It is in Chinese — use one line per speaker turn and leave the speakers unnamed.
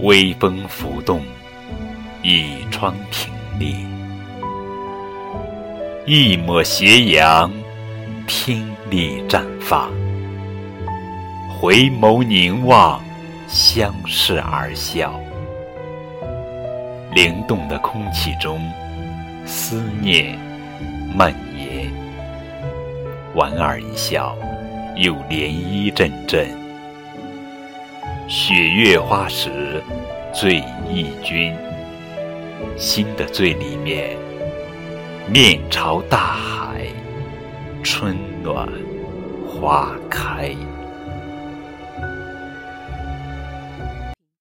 微风拂动，倚窗停列，一抹斜阳，听力绽放。回眸凝望，相视而笑。灵动的空气中，思念蔓延。莞尔一笑，又涟漪阵阵。雪月花时，醉忆君。心的最里面，面朝大海，春暖花开。